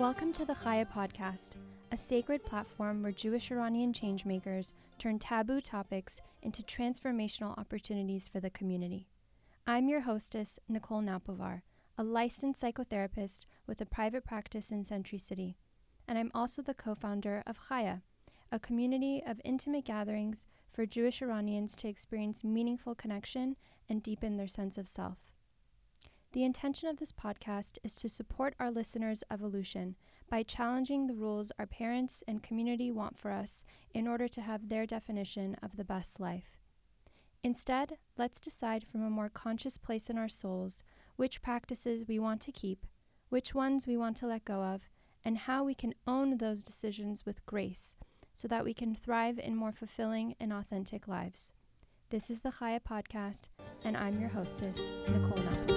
Welcome to the Chaya Podcast, a sacred platform where Jewish Iranian changemakers turn taboo topics into transformational opportunities for the community. I'm your hostess, Nicole Napovar, a licensed psychotherapist with a private practice in Century City, and I'm also the co founder of Chaya, a community of intimate gatherings for Jewish Iranians to experience meaningful connection and deepen their sense of self. The intention of this podcast is to support our listeners' evolution by challenging the rules our parents and community want for us in order to have their definition of the best life. Instead, let's decide from a more conscious place in our souls which practices we want to keep, which ones we want to let go of, and how we can own those decisions with grace so that we can thrive in more fulfilling and authentic lives. This is the Chaya Podcast, and I'm your hostess, Nicole Napovar.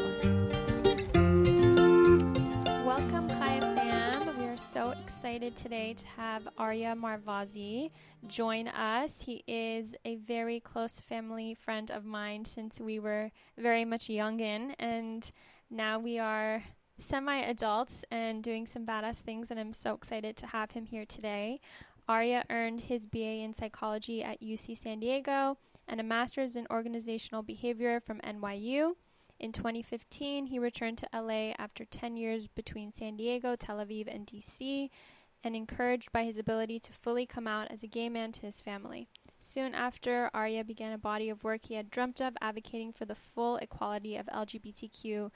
Welcome, Chaya fam. We are so excited today to have Arya Marvazy join us. He is a very close family friend of mine since we were very much youngin, and now we are semi adults and doing some badass things, and I'm so excited to have him here today. Arya earned his BA in psychology at UC San Diego and a master's in organizational behavior from NYU. In 2015, he returned to LA after 10 years between San Diego, Tel Aviv, and DC, and encouraged by his ability to fully come out as a gay man to his family. Soon after, Arya began a body of work he had dreamt of advocating for the full equality of LGBTQ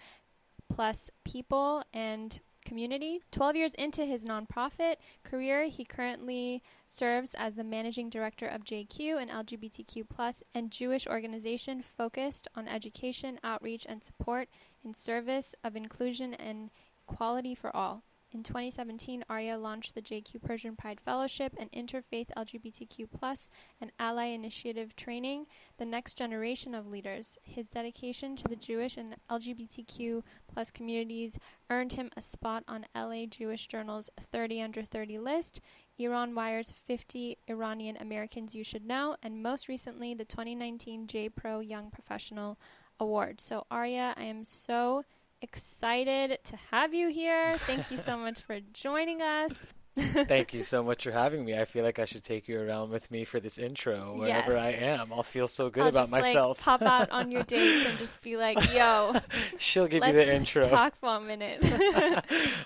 plus people and community. 12 years into his nonprofit career, he currently serves as the managing director of JQ, an LGBTQ plus and Jewish organization focused on education, outreach, and support in service of inclusion and equality for all. In 2017, Arya launched the JQ Persian Pride Fellowship and Interfaith LGBTQ Plus and Ally Initiative training the next generation of leaders. His dedication to the Jewish and LGBTQ plus communities earned him a spot on LA Jewish Journal's 30 Under 30 list, Iran Wire's 50 Iranian Americans You Should Know, and most recently the 2019 J Pro Young Professional Award. So, Arya, I am so excited to have you here. Thank you so much for joining us. Thank you so much for having me. I feel like I should take you around with me for this intro wherever yes. I am. I'll feel so good I'll about just, myself. Like, pop out on your dates and just be like, "Yo." She'll give you the intro. Talk for a minute.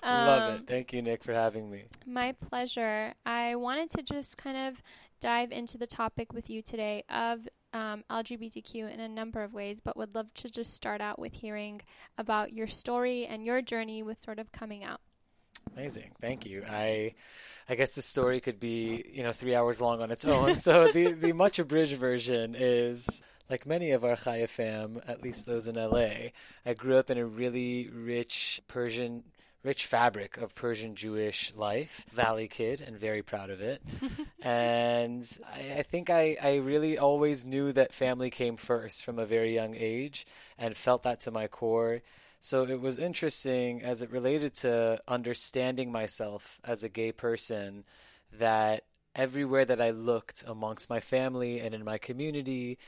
um, Love it. Thank you, Nick, for having me. My pleasure. I wanted to just kind of dive into the topic with you today of um, LGBTQ in a number of ways, but would love to just start out with hearing about your story and your journey with sort of coming out. Amazing, thank you. I, I guess the story could be you know three hours long on its own. so the the much abridged version is like many of our Chaya fam, at least those in LA. I grew up in a really rich Persian rich fabric of Persian Jewish life. Valley kid and very proud of it. and I, I, think I, I really always knew that family came first from a very young age and felt that to my core. So it was interesting as it related to understanding myself as a gay person that everywhere that I looked amongst my family and in my community,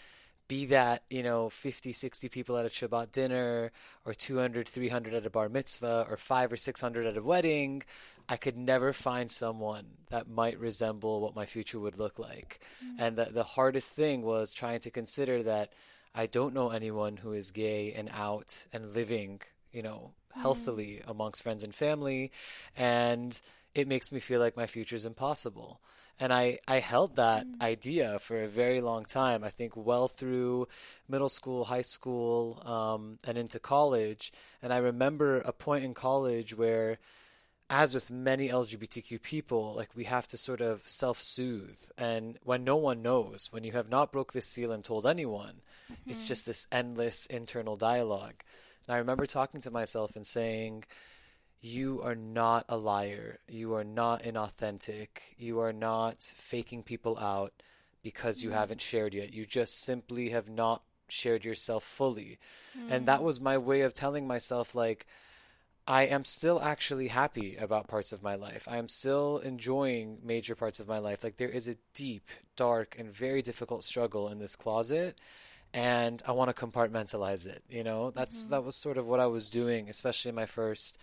be that, you know, 50, 60 people at a Shabbat dinner or 200, 300 at a bar mitzvah or 5 or 600 at a wedding, I could never find someone that might resemble what my future would look like. Mm-hmm. And the, the hardest thing was trying to consider that I don't know anyone who is gay and out and living, you know, healthily mm. amongst friends and family. And it makes me feel like my future is impossible. And I, I held that mm. idea for a very long time. I think well through middle school, high school, um, and into college. And I remember a point in college where as with many LGBTQ people, like we have to sort of self-soothe, and when no one knows, when you have not broke this seal and told anyone, mm-hmm. it's just this endless internal dialogue. And I remember talking to myself and saying, "You are not a liar. You are not inauthentic. You are not faking people out because you mm-hmm. haven't shared yet. You just simply have not shared yourself fully." Mm-hmm. And that mm. was my way of telling myself, like I am still actually happy about parts of my life. I am still enjoying major parts of my life. Like there is a deep, dark, and very difficult struggle in this closet, and I want to compartmentalize it. You know, that's mm-hmm. that was sort of what I was doing, especially in my first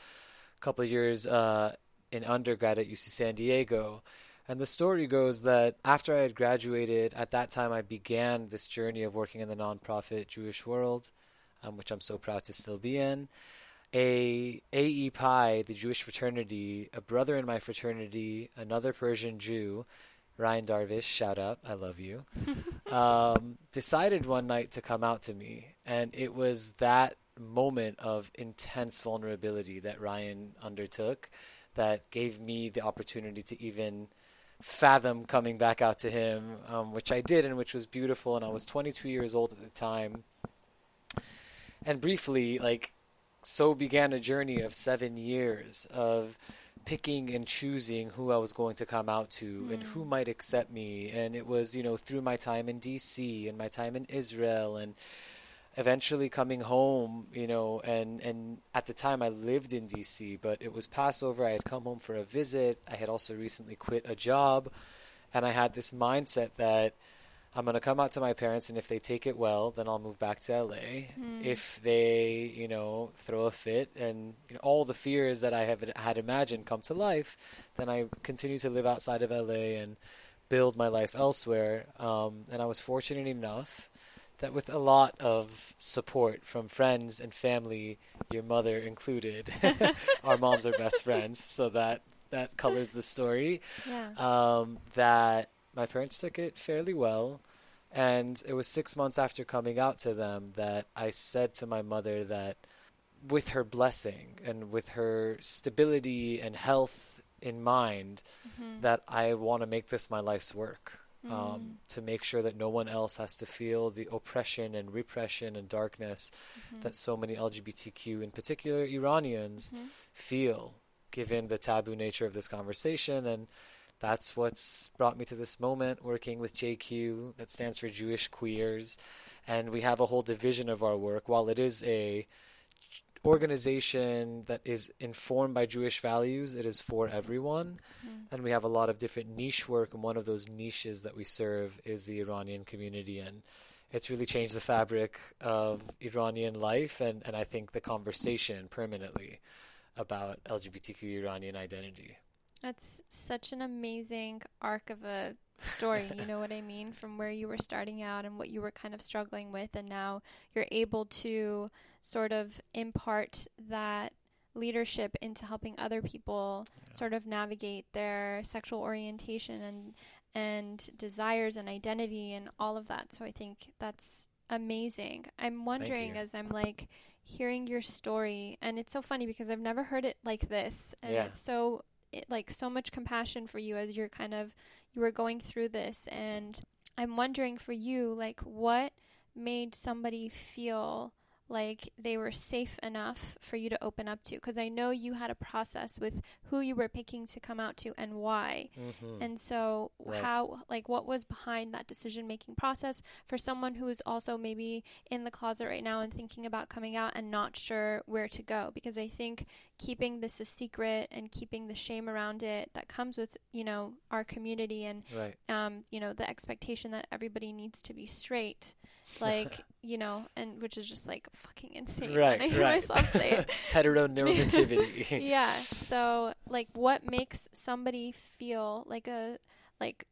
couple of years uh, in undergrad at UC San Diego. And the story goes that after I had graduated, at that time I began this journey of working in the nonprofit Jewish world, um, which I'm so proud to still be in. A AE Pi, the Jewish fraternity, a brother in my fraternity, another Persian Jew, Ryan Darvish, shout out, I love you, um, decided one night to come out to me. And it was that moment of intense vulnerability that Ryan undertook that gave me the opportunity to even fathom coming back out to him, um, which I did and which was beautiful. And I was 22 years old at the time. And briefly, like, so began a journey of seven years of picking and choosing who I was going to come out to mm. and who might accept me. And it was, you know, through my time in DC and my time in Israel and eventually coming home, you know, and, and at the time I lived in DC, but it was Passover. I had come home for a visit. I had also recently quit a job. And I had this mindset that I'm going to come out to my parents, and if they take it well, then I'll move back to LA. Mm. If they, you know, throw a fit and you know, all the fears that I have had imagined come to life, then I continue to live outside of LA and build my life elsewhere. Um, and I was fortunate enough that with a lot of support from friends and family, your mother included, our moms are best friends, so that that colors the story. Yeah. Um, that my parents took it fairly well. And it was six months after coming out to them that I said to my mother that with her blessing and with her stability and health in mind, mm-hmm. that I want to make this my life's work. Um. Um, to make sure that no one else has to feel the oppression and repression and darkness mm-hmm. that so many LGBTQ, in particular Iranians, mm-hmm. feel, given the taboo nature of this conversation and that's what's brought me to this moment working with JQ, that stands for Jewish Queers. And we have a whole division of our work. While it is a organization that is informed by Jewish values, it is for everyone. Mm. And we have a lot of different niche work. And one of those niches that we serve is the Iranian community. And it's really changed the fabric of Iranian life and, and I think the conversation permanently about LGBTQ Iranian identity. That's such an amazing arc of a story, you know what I mean? From where you were starting out and what you were kind of struggling with, and now you're able to sort of impart that leadership into helping other people yeah. sort of navigate their sexual orientation and and desires and identity and all of that. So I think that's amazing. I'm wondering as I'm like hearing your story and it's so funny because I've never heard it like this and yeah. it's so it, like so much compassion for you as you're kind of you were going through this and I'm wondering for you like what made somebody feel like they were safe enough for you to open up to because i know you had a process with who you were picking to come out to and why mm-hmm. and so right. how like what was behind that decision making process for someone who is also maybe in the closet right now and thinking about coming out and not sure where to go because i think keeping this a secret and keeping the shame around it that comes with you know our community and right. um, you know the expectation that everybody needs to be straight like you know and which is just like fucking insane right I hear right. myself say it heteronormativity yeah so like what makes somebody feel like a like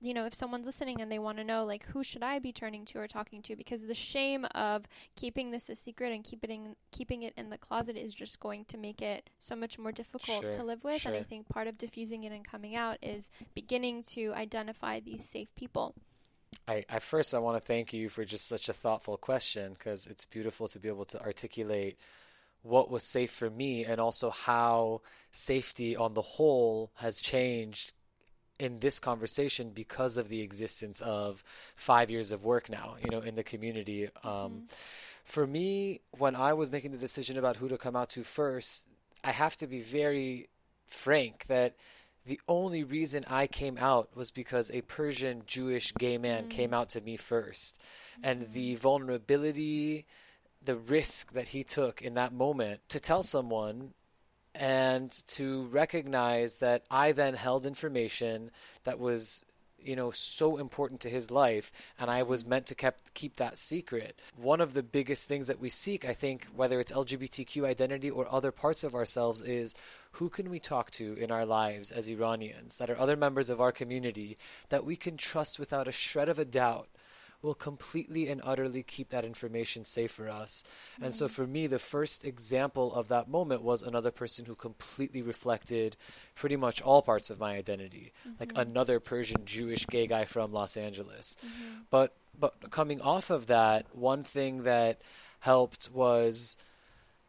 you know, if someone's listening and they want to know, like, who should I be turning to or talking to? Because the shame of keeping this a secret and keeping keeping it in the closet is just going to make it so much more difficult sure, to live with. Sure. And I think part of diffusing it and coming out is beginning to identify these safe people. I, I first I want to thank you for just such a thoughtful question because it's beautiful to be able to articulate what was safe for me and also how safety on the whole has changed in this conversation because of the existence of five years of work now, you know, in the community. Um, mm-hmm. For me, when I was making the decision about who to come out to first, I have to be very frank that the only reason I came out was because a Persian Jewish gay man mm-hmm. came out to me 1st mm-hmm. And the vulnerability, the risk that he took in that moment to tell someone and to recognize that I then held information that was you know, so important to his life, and I was meant to kept, keep that secret. One of the biggest things that we seek, I think, whether it's LGBTQ identity or other parts of ourselves, is who can we talk to in our lives as Iranians that are other members of our community that we can trust without a shred of a doubt will completely and utterly keep that information safe for us. Mm-hmm. And so for me, the first example of that moment was another person who completely reflected pretty much all parts of my identity, mm-hmm. like another Persian Jewish gay guy from Los Angeles. Mm-hmm. But but coming off of that, one thing that helped was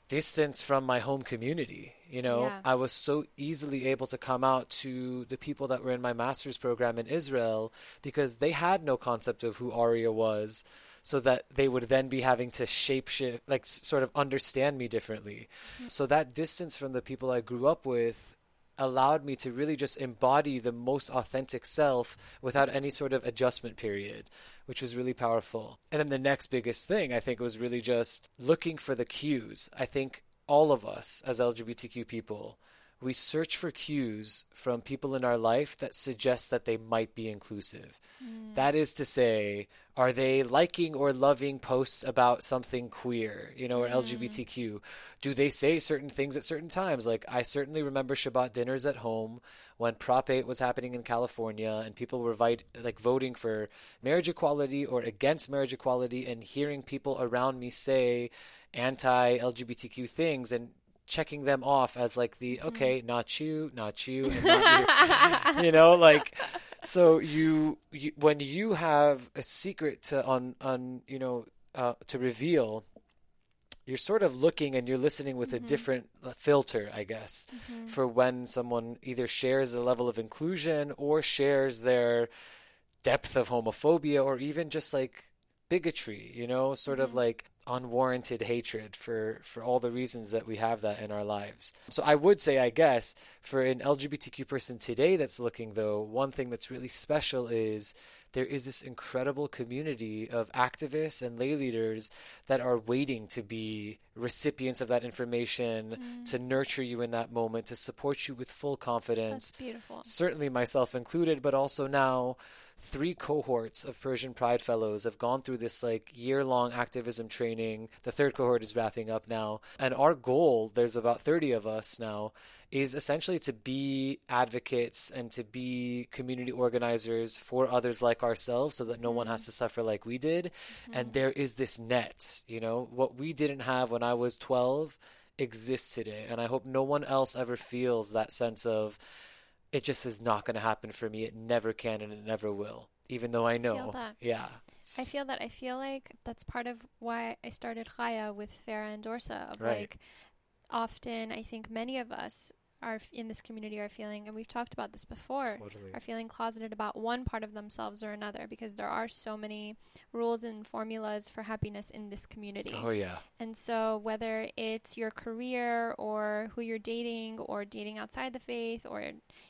distance from my home community. You know, yeah. I was so easily able to come out to the people that were in my master's program in Israel because they had no concept of who Arya was, so that they would then be having to shape shift, like sort of understand me differently. Mm-hmm. So that distance from the people I grew up with allowed me to really just embody the most authentic self without any sort of adjustment period, which was really powerful. And then the next biggest thing I think was really just looking for the cues. I think all of us as LGBTQ people, we search for cues from people in our life that suggest that they might be inclusive. Mm. That is to say, are they liking or loving posts about something queer, you know, or mm. LGBTQ? Do they say certain things at certain times? Like, I certainly remember Shabbat dinners at home when Prop 8 was happening in California and people were like voting for marriage equality or against marriage equality and hearing people around me say, anti LGBTQ things and checking them off as like the mm-hmm. okay, not you, not you, not you. you know, like so you, you when you have a secret to on on you know uh, to reveal you're sort of looking and you're listening with mm-hmm. a different uh, filter, I guess, mm-hmm. for when someone either shares a level of inclusion or shares their depth of homophobia or even just like bigotry, you know, sort mm-hmm. of like unwarranted hatred for for all the reasons that we have that in our lives. So I would say I guess for an LGBTQ person today that's looking though, one thing that's really special is there is this incredible community of activists and lay leaders that are waiting to be recipients of that information, mm. to nurture you in that moment, to support you with full confidence. That's beautiful. Certainly myself included, but also now three cohorts of Persian Pride Fellows have gone through this like year long activism training. The third cohort is wrapping up now. And our goal, there's about 30 of us now, is essentially to be advocates and to be community organizers for others like ourselves so that no one has to suffer like we did. Mm-hmm. And there is this net, you know, what we didn't have when I was 12 exists today. And I hope no one else ever feels that sense of, it just is not going to happen for me. It never can and it never will. Even though I know. I yeah. I feel that. I feel like that's part of why I started Chaya with Farah and Dorsa. Of right. like, often I think many of us are in this community are feeling, and we've talked about this before, totally. are feeling closeted about one part of themselves or another because there are so many rules and formulas for happiness in this community. Oh, yeah. And so, whether it's your career or who you're dating or dating outside the faith or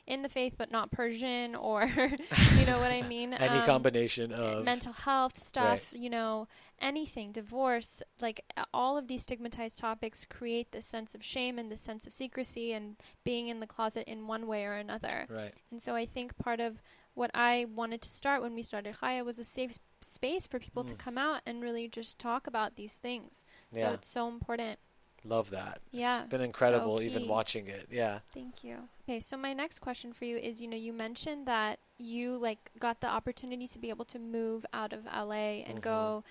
in the faith but not Persian or, you know what I mean? Any um, combination of mental health stuff, right. you know, anything, divorce, like all of these stigmatized topics create this sense of shame and this sense of secrecy and being in the closet in one way or another. Right. And so I think part of what I wanted to start when we started Chaya was a safe space for people mm. to come out and really just talk about these things. So yeah. it's so important. Love that. Yeah. It's been incredible so even watching it. Yeah. Thank you. Okay, so my next question for you is you know, you mentioned that you like got the opportunity to be able to move out of LA and mm-hmm. go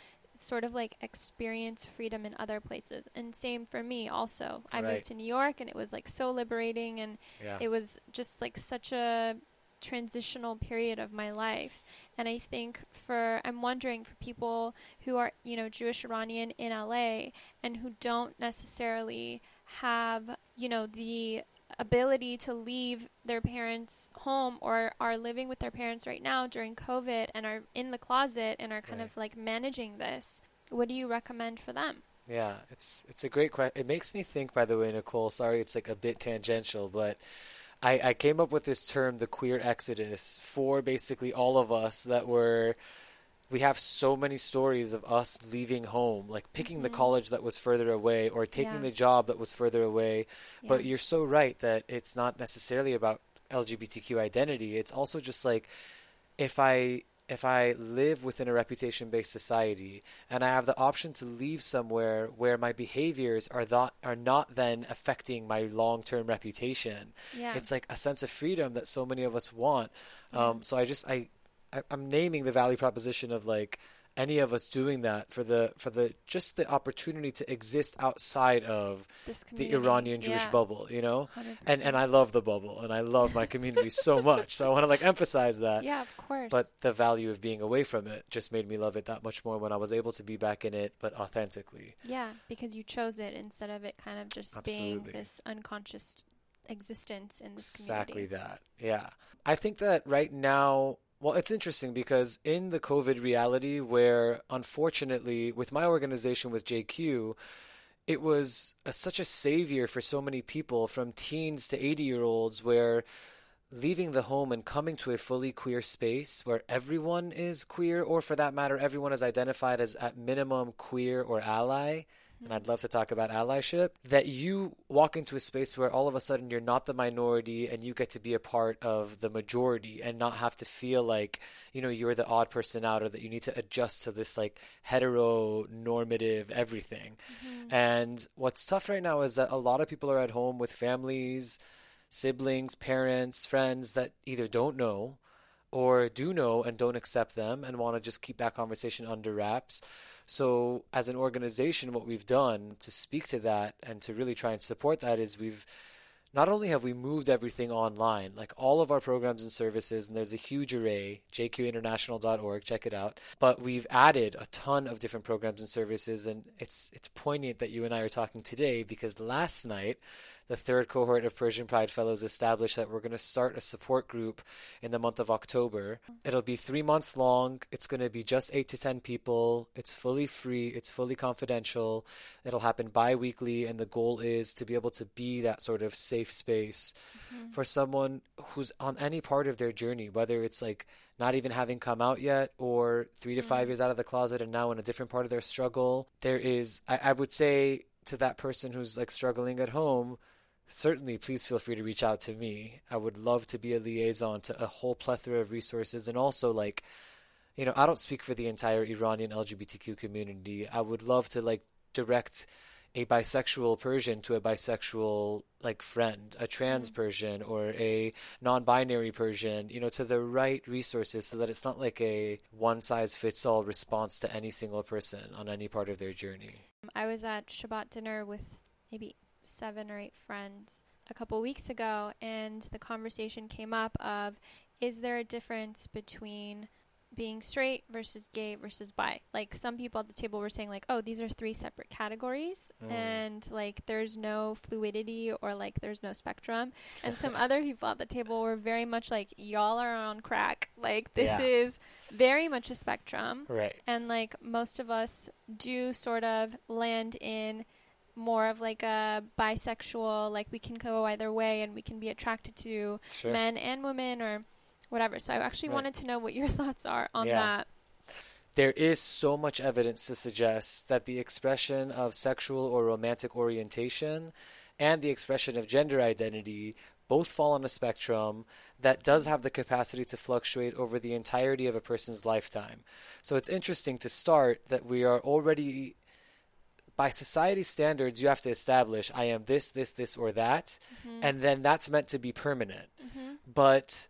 sort of like experience freedom in other places. And same for me also. I right. moved to New York and it was like so liberating and yeah. it was just like such a transitional period of my life. And I think for I'm wondering for people who are, you know, Jewish Iranian in LA and who don't necessarily have, you know, the ability to leave their parents' home or are living with their parents right now during COVID and are in the closet and are kind right. of like managing this, what do you recommend for them? Yeah, it's it's a great question. It makes me think, by the way, Nicole. Sorry, it's like a bit tangential, but I, I came up with this term, the queer exodus, for basically all of us that were we have so many stories of us leaving home, like picking mm-hmm. the college that was further away or taking yeah. the job that was further away. Yeah. But you're so right that it's not necessarily about LGBTQ identity. It's also just like if I if I live within a reputation based society and I have the option to leave somewhere where my behaviors are not are not then affecting my long term reputation, Yeah. it's like a sense of freedom that so many of us want. Yeah. Um, so I just I, I I'm naming the value proposition of like any of us doing that for the for the just the opportunity to exist outside of this the. Iranian Jewish yeah. bubble, you know? 100%. And and I love the bubble and I love my community so much. So I want to like emphasize that. yeah, of course. But the value of being away from it just made me love it that much more when I was able to be back in it, but authentically. yeah, because you chose it instead of it kind of just Absolutely. being this unconscious existence in this Exactly community. that. Yeah. I think that right now, well, it's interesting because in the COVID reality, where unfortunately, with my organization with JQ, it was a, such a savior for so many people from teens to 80 year olds, where leaving the home and coming to a fully queer space where everyone is queer, or for that matter, everyone is identified as at minimum queer or ally. And I'd love to talk about allyship. That you walk into a space where all of a sudden you're not the minority and you get to be a part of the majority and not have to feel like, you know, you're the odd person out or that you need to adjust to this like heteronormative everything. Mm-hmm. And what's tough right now is that a lot of people are at home with families, siblings, parents, friends that either don't know or do know and don't accept them and want to just keep that conversation under wraps. So, as an organization, what we've done to speak to that and to really try and support that is we've not only have we moved everything online, like all of our programs and services, and there's a huge array, jqinternational.org, check it out. But we've added a ton of different programs and services, and it's it's poignant that you and I are talking today because last night the third cohort of Persian Pride Fellows established that we're going to start a support group in the month of October. It'll be three months long. It's going to be just eight to 10 people. It's fully free, it's fully confidential. It'll happen bi weekly, and the goal is to be able to be that sort of safe space mm-hmm. for someone who's on any part of their journey, whether it's like not even having come out yet or three to five mm-hmm. years out of the closet and now in a different part of their struggle. There is, I, I would say to that person who's like struggling at home, certainly please feel free to reach out to me. I would love to be a liaison to a whole plethora of resources and also like you know, I don't speak for the entire Iranian LGBTQ community. I would love to like direct a bisexual Persian to a bisexual like friend, a trans mm-hmm. Persian or a non-binary Persian, you know, to the right resources so that it's not like a one size fits all response to any single person on any part of their journey. I was at Shabbat dinner with maybe seven or eight friends a couple weeks ago, and the conversation came up of is there a difference between being straight versus gay versus bi? Like some people at the table were saying like, "Oh, these are three separate categories." Mm. And like there's no fluidity or like there's no spectrum. And some other people at the table were very much like, "Y'all are on crack. Like this Yeah. is very much a spectrum." Right. and like most of us do sort of land in more of like a bisexual like we can go either way and we can be attracted to Sure. men and women or whatever so i actually Right. wanted to know what your thoughts are on Yeah. that There is so much evidence to suggest that the expression of sexual or romantic orientation and the expression of gender identity both fall on a spectrum that does have the capacity to fluctuate over the entirety of a person's lifetime. So it's interesting to start that we are already, by society standards, you have to establish I am this, this, this, or that, mm-hmm. and then that's meant to be permanent. Mm-hmm. But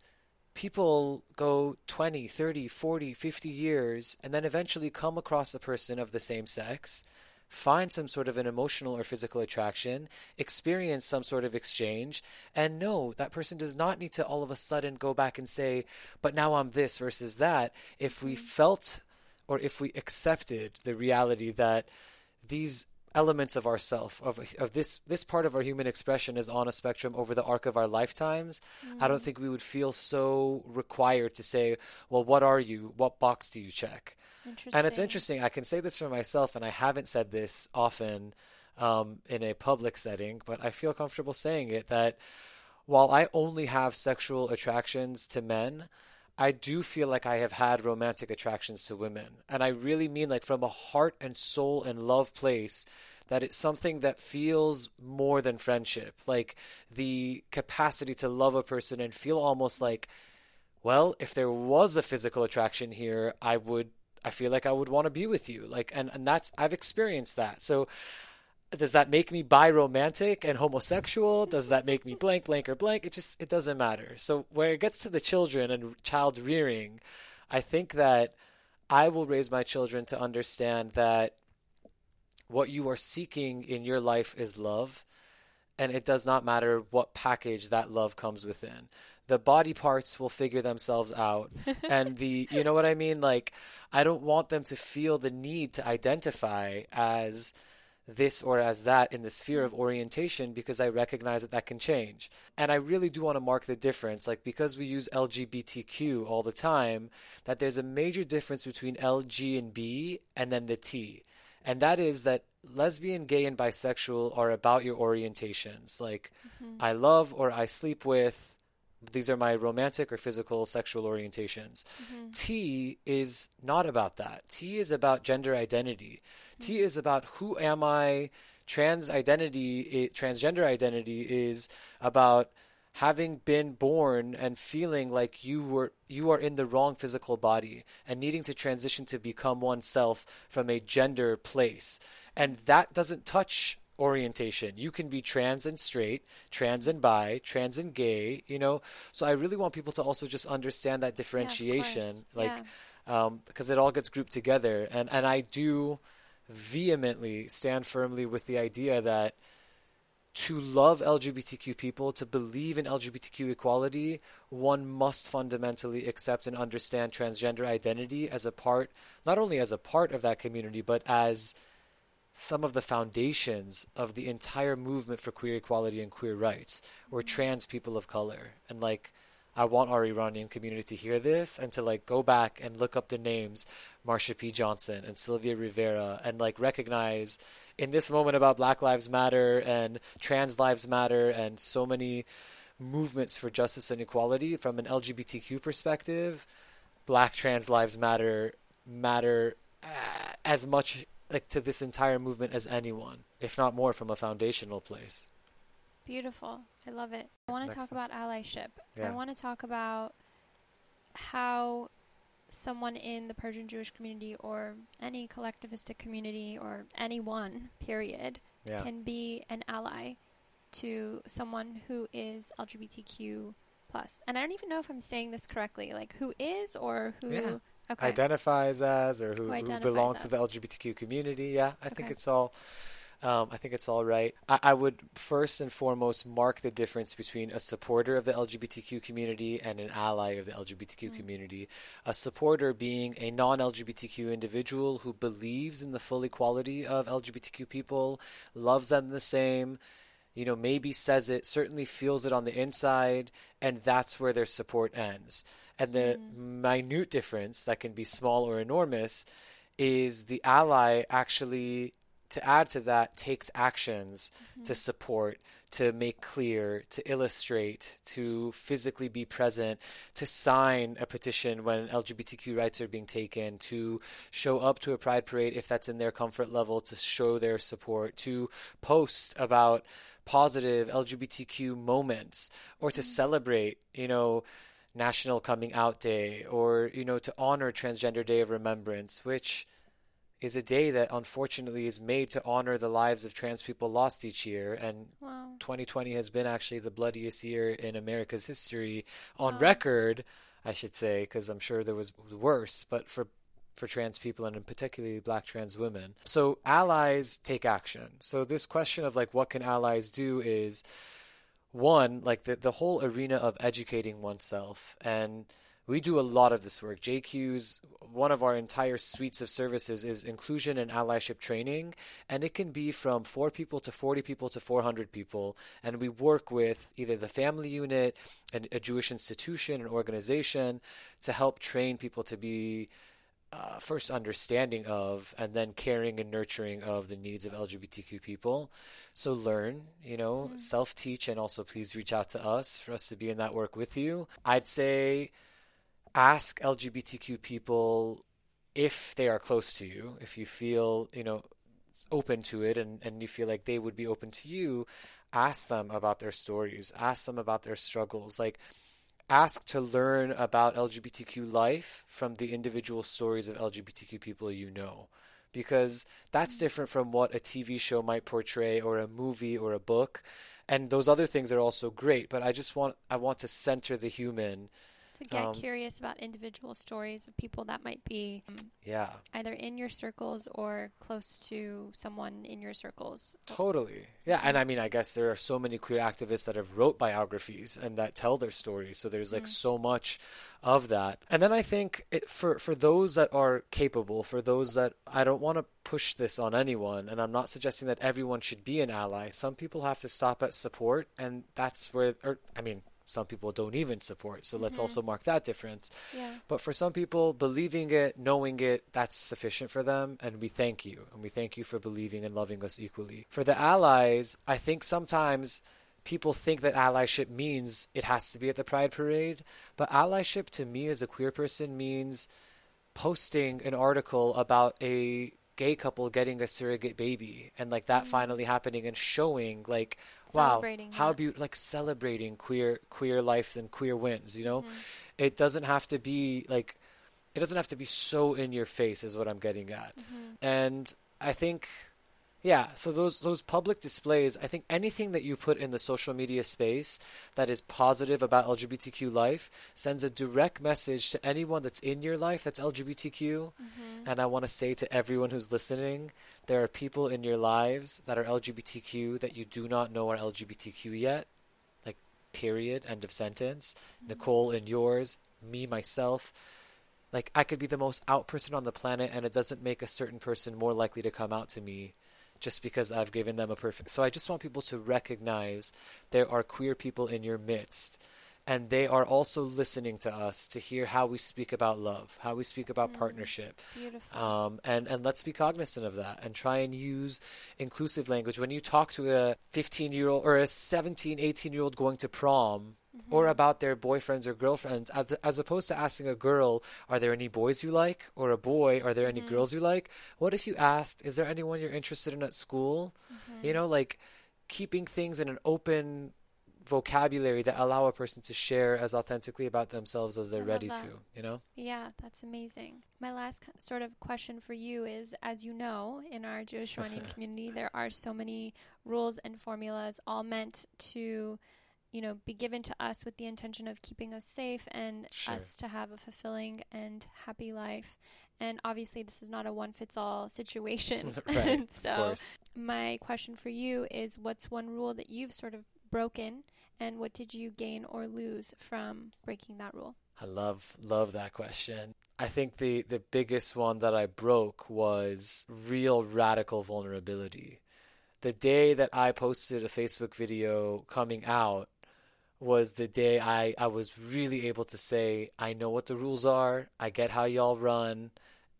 people go 20, 30, 40, 50 years and then eventually come across a person of the same sex, find some sort of an emotional or physical attraction, experience some sort of exchange, and no, that person does not need to all of a sudden go back and say, but now I'm this versus that. If we mm-hmm. felt or if we accepted the reality that these elements of ourself of of this this part of our human expression is on a spectrum over the arc of our lifetimes. I don't think we would feel so required to say well what are you? What box do you check? And it's interesting i can say this for myself and i haven't said this often um, in a public setting but i feel comfortable saying it that while i only have sexual attractions to men I do feel like I have had romantic attractions to women. And I really mean like from a heart and soul and love place that it's something that feels more than friendship. Like the capacity to love a person and feel almost like well, if there was a physical attraction here, I would I feel like I would want to be with you. Like and and that's I've experienced that. So does that make me biromantic and homosexual? Does that make me blank, blank, or blank? It just it doesn't matter. So where it gets to the children and child rearing, I think that I will raise my children to understand that what you are seeking in your life is love, and it does not matter what package that love comes within. The body parts will figure themselves out, and the you know what I mean. Like I don't want them to feel the need to identify as this or as that in the sphere of orientation because I recognize that that can change. And I really do want to mark the difference, like because we use LGBTQ all the time, that there's a major difference between LG and B and then the T. And that is that lesbian, gay, and bisexual are about your orientations. Like, mm-hmm. I love or I sleep with. These are my romantic or physical sexual orientations. Mm-hmm. T is not about that. T is about gender identity. T is about who am I. Trans identity, transgender identity is about having been born and feeling like you were you are in the wrong physical body and needing to transition to become oneself from a gender place and that doesn't touch orientation you can be trans and straight trans and bi trans and gay you know so i really want people to also just understand that differentiation yeah, like yeah. um, because it all gets grouped together and and i do vehemently stand firmly with the idea that to love LGBTQ people, to believe in LGBTQ equality, one must fundamentally accept and understand transgender identity as a part, not only as a part of that community, but as some of the foundations of the entire movement for queer equality and queer rights, or trans people of color. And like, I want our Iranian community to hear this and to like go back and look up the names Marsha P. Johnson and Sylvia Rivera and like recognize in this moment about Black Lives Matter and Trans Lives Matter and so many movements for justice and equality from an LGBTQ perspective, Black Trans Lives Matter matter uh, as much like to this entire movement as anyone, if not more from a foundational place. Beautiful. I love it. I want to talk about allyship. Yeah. I want to talk about how someone in the Persian Jewish community or any collectivistic community or anyone, period, yeah. can be an ally to someone who is LGBTQ plus. And I don't even know if I'm saying this correctly. Like who is or who yeah. okay. identifies as or who, who, who belongs as. to the LGBTQ community. Yeah, I okay. think it's all um, I think it's all right. I, I, would first and foremost mark the difference between a supporter of the LGBTQ community and an ally of the LGBTQ mm-hmm. community. A supporter being a non LGBTQ individual who believes in the full equality of LGBTQ people, loves them the same, you know, maybe says it, certainly feels it on the inside, and that's where their support ends. And the mm-hmm. minute difference that can be small or enormous is the ally actually to add to that takes actions mm-hmm. to support to make clear to illustrate to physically be present to sign a petition when lgbtq rights are being taken to show up to a pride parade if that's in their comfort level to show their support to post about positive lgbtq moments or to mm-hmm. celebrate you know national coming out day or you know to honor transgender day of remembrance which is a day that unfortunately is made to honor the lives of trans people lost each year. And wow. 2020 has been actually the bloodiest year in America's history on wow. record, I should say, because I'm sure there was worse, but for for trans people and particularly black trans women. So allies take action. So this question of like what can allies do is one, like the the whole arena of educating oneself and we do a lot of this work. JQ's one of our entire suites of services is inclusion and allyship training, and it can be from four people to 40 people to 400 people. And we work with either the family unit, and a Jewish institution, an organization to help train people to be uh, first understanding of and then caring and nurturing of the needs of LGBTQ people. So learn, you know, mm-hmm. self teach, and also please reach out to us for us to be in that work with you. I'd say ask LGBTQ people if they are close to you, if you feel, you know, open to it and, and you feel like they would be open to you, ask them about their stories, ask them about their struggles. Like, ask to learn about LGBTQ life from the individual stories of LGBTQ people you know. Because that's mm-hmm. different from what a TV show might portray or a movie or a book. And those other things are also great, but I just want I want to center the human to get Um, curious about individual stories of people that might be um, yeah, either in your circles or close to someone in your circles. Totally. Yeah, and I mean, I guess there are so many queer activists that have wrote biographies and that tell their stories. So there's like so much of that. And then I think it, for for those that are capable, for those that I don't want to push this on anyone, and I'm not suggesting that everyone should be an ally. Some people have to stop at support, and that's where, or I mean. Some people don't even support, so let's also mm-hmm. mark that difference. Yeah. But for some people, believing it, knowing it, that's sufficient for them. And we thank you. And we thank you for believing and loving us equally. For the allies, I think sometimes people think that allyship means it has to be at the Pride Parade. But allyship to me as a queer person means posting an article about a gay couple getting a surrogate baby and like that mm-hmm. finally happening and showing like wow how that. beautiful like celebrating queer queer lives and queer wins you know? Mm-hmm. It doesn't have to be like it doesn't have to be so in your face is what i'm getting at. Mm-hmm. And i think yeah so those those public displays i think anything that you put in the social media space that is positive about lgbtq life sends a direct message to anyone that's in your life that's lgbtq mm-hmm. and i want to say to everyone who's listening there are people in your lives that are lgbtq that you do not know are lgbtq yet. Like period end of sentence. Mm-hmm. Nicole in yours me myself. Like I could be the most out person on the planet and it doesn't make a certain person more likely to come out to me just because I've given them a perfect so I just want people to recognize there are queer people in your midst and they are also listening to us to hear how we speak about love, how we speak about partnership. Beautiful. Um, and, and let's be cognizant of that and try and use inclusive language. When you talk to a 15 year old or a 17, 18 year old going to prom or mm-hmm. about their boyfriends or girlfriends, as, as opposed to asking a girl, Are there any boys you like? or a boy, Are there any mm-hmm. girls you like? What if you asked, Is there anyone you're interested in at school? You mm-hmm. know, like keeping things in an open vocabulary that allow a person to share as authentically about themselves as they're ready that. to, you know? Yeah, that's amazing. My last sort of question for you is as you know, in our Jewish Iranian community, there are so many rules and formulas all meant to, you know, be given to us with the intention of keeping us safe and Sure. us to have a fulfilling and happy life. And obviously, this is not a one fits all situation. right, so, my question for you is what's one rule that you've sort of broken, and what did you gain or lose from breaking that rule? I love love that question. I think the the biggest one that I broke was real radical vulnerability. The day that I posted a Facebook video coming out was the day I I was really able to say I know what the rules are. I get how y'all run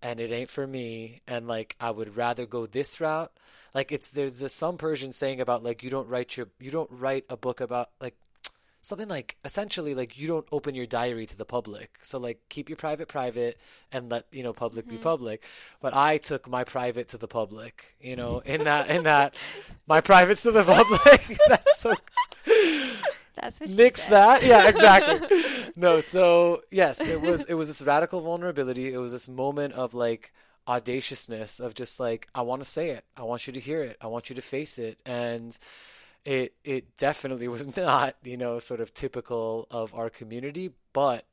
and it ain't for me. And like I would rather go this route. Like it's there's a, some Persian saying about like you don't write your you don't write a book about like something like essentially like you don't open your diary to the public. So like keep your private private and let you know public be mm-hmm. public. But i took my private to the public you know in that in that my privates to the public. That's so That's what said. that. Yeah exactly. No so yes it was it was this radical vulnerability. It was this moment of like audaciousness of just like i want to say it. I want you to hear it. I want you to face it. And it it definitely was not you know sort of typical of our community. But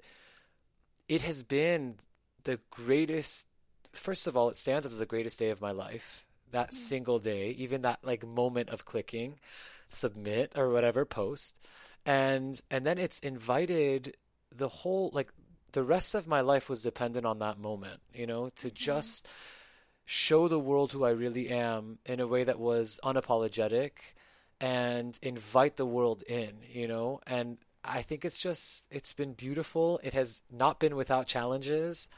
it has been the greatest first of all it stands as the greatest day of my life. That mm. single day even that like moment of clicking submit or whatever post and and then it's invited the whole like the rest of my life was dependent on that moment you know to mm-hmm. just show the world who I really am in a way that was unapologetic and invite the world in, you know? And I think it's just, it's been beautiful. It has not been without challenges.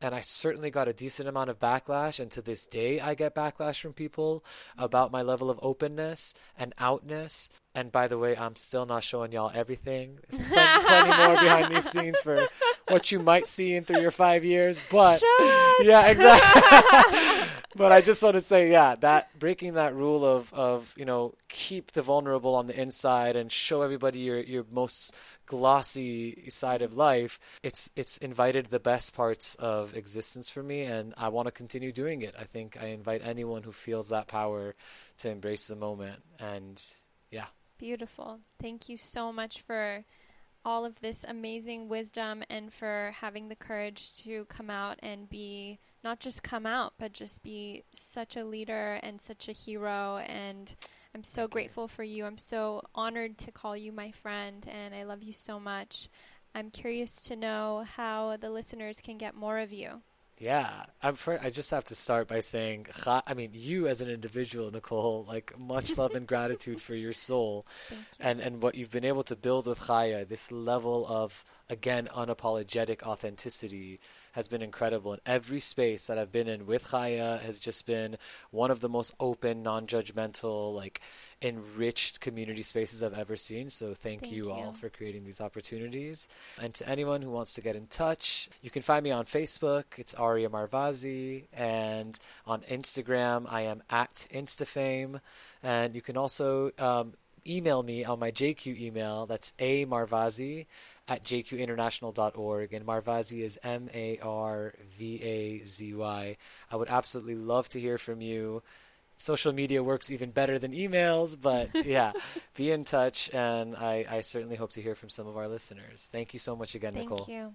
And I certainly got a decent amount of backlash. And to this day, I get backlash from people about my level of openness and outness. And by the way, I'm still not showing y'all everything. There's plenty, plenty more behind these scenes for what you might see in three or five years. But yeah, exactly. but I just want to say, yeah, that breaking that rule of of you know keep the vulnerable on the inside and show everybody your your most glossy side of life. It's it's invited the best parts of existence for me, and I want to continue doing it. I think I invite anyone who feels that power to embrace the moment, and yeah. Beautiful. Thank you so much for all of this amazing wisdom and for having the courage to come out and be not just come out, but just be such a leader and such a hero. And I'm so grateful for you. I'm so honored to call you my friend, and I love you so much. I'm curious to know how the listeners can get more of you. Yeah, I'm for, I just have to start by saying, I mean, you as an individual, Nicole, like much love and gratitude for your soul, you. and and what you've been able to build with Chaya. This level of again unapologetic authenticity has been incredible. And every space that I've been in with Chaya has just been one of the most open, non-judgmental, like enriched community spaces I've ever seen. So thank, Thank you, all for creating these opportunities. And to anyone who wants to get in touch, you can find me on Facebook. It's Arya Marvazy. And on Instagram, I am at Instafame. And you can also um, email me on my JQ email. That's a marvazy at jqinternational.org. And Marvazy is M A R V A Z Y. I would absolutely love to hear from you. Social media works even better than emails, but yeah, be in touch. And I, I certainly hope to hear from some of our listeners. Thank you so much again, Thank Nicole. you.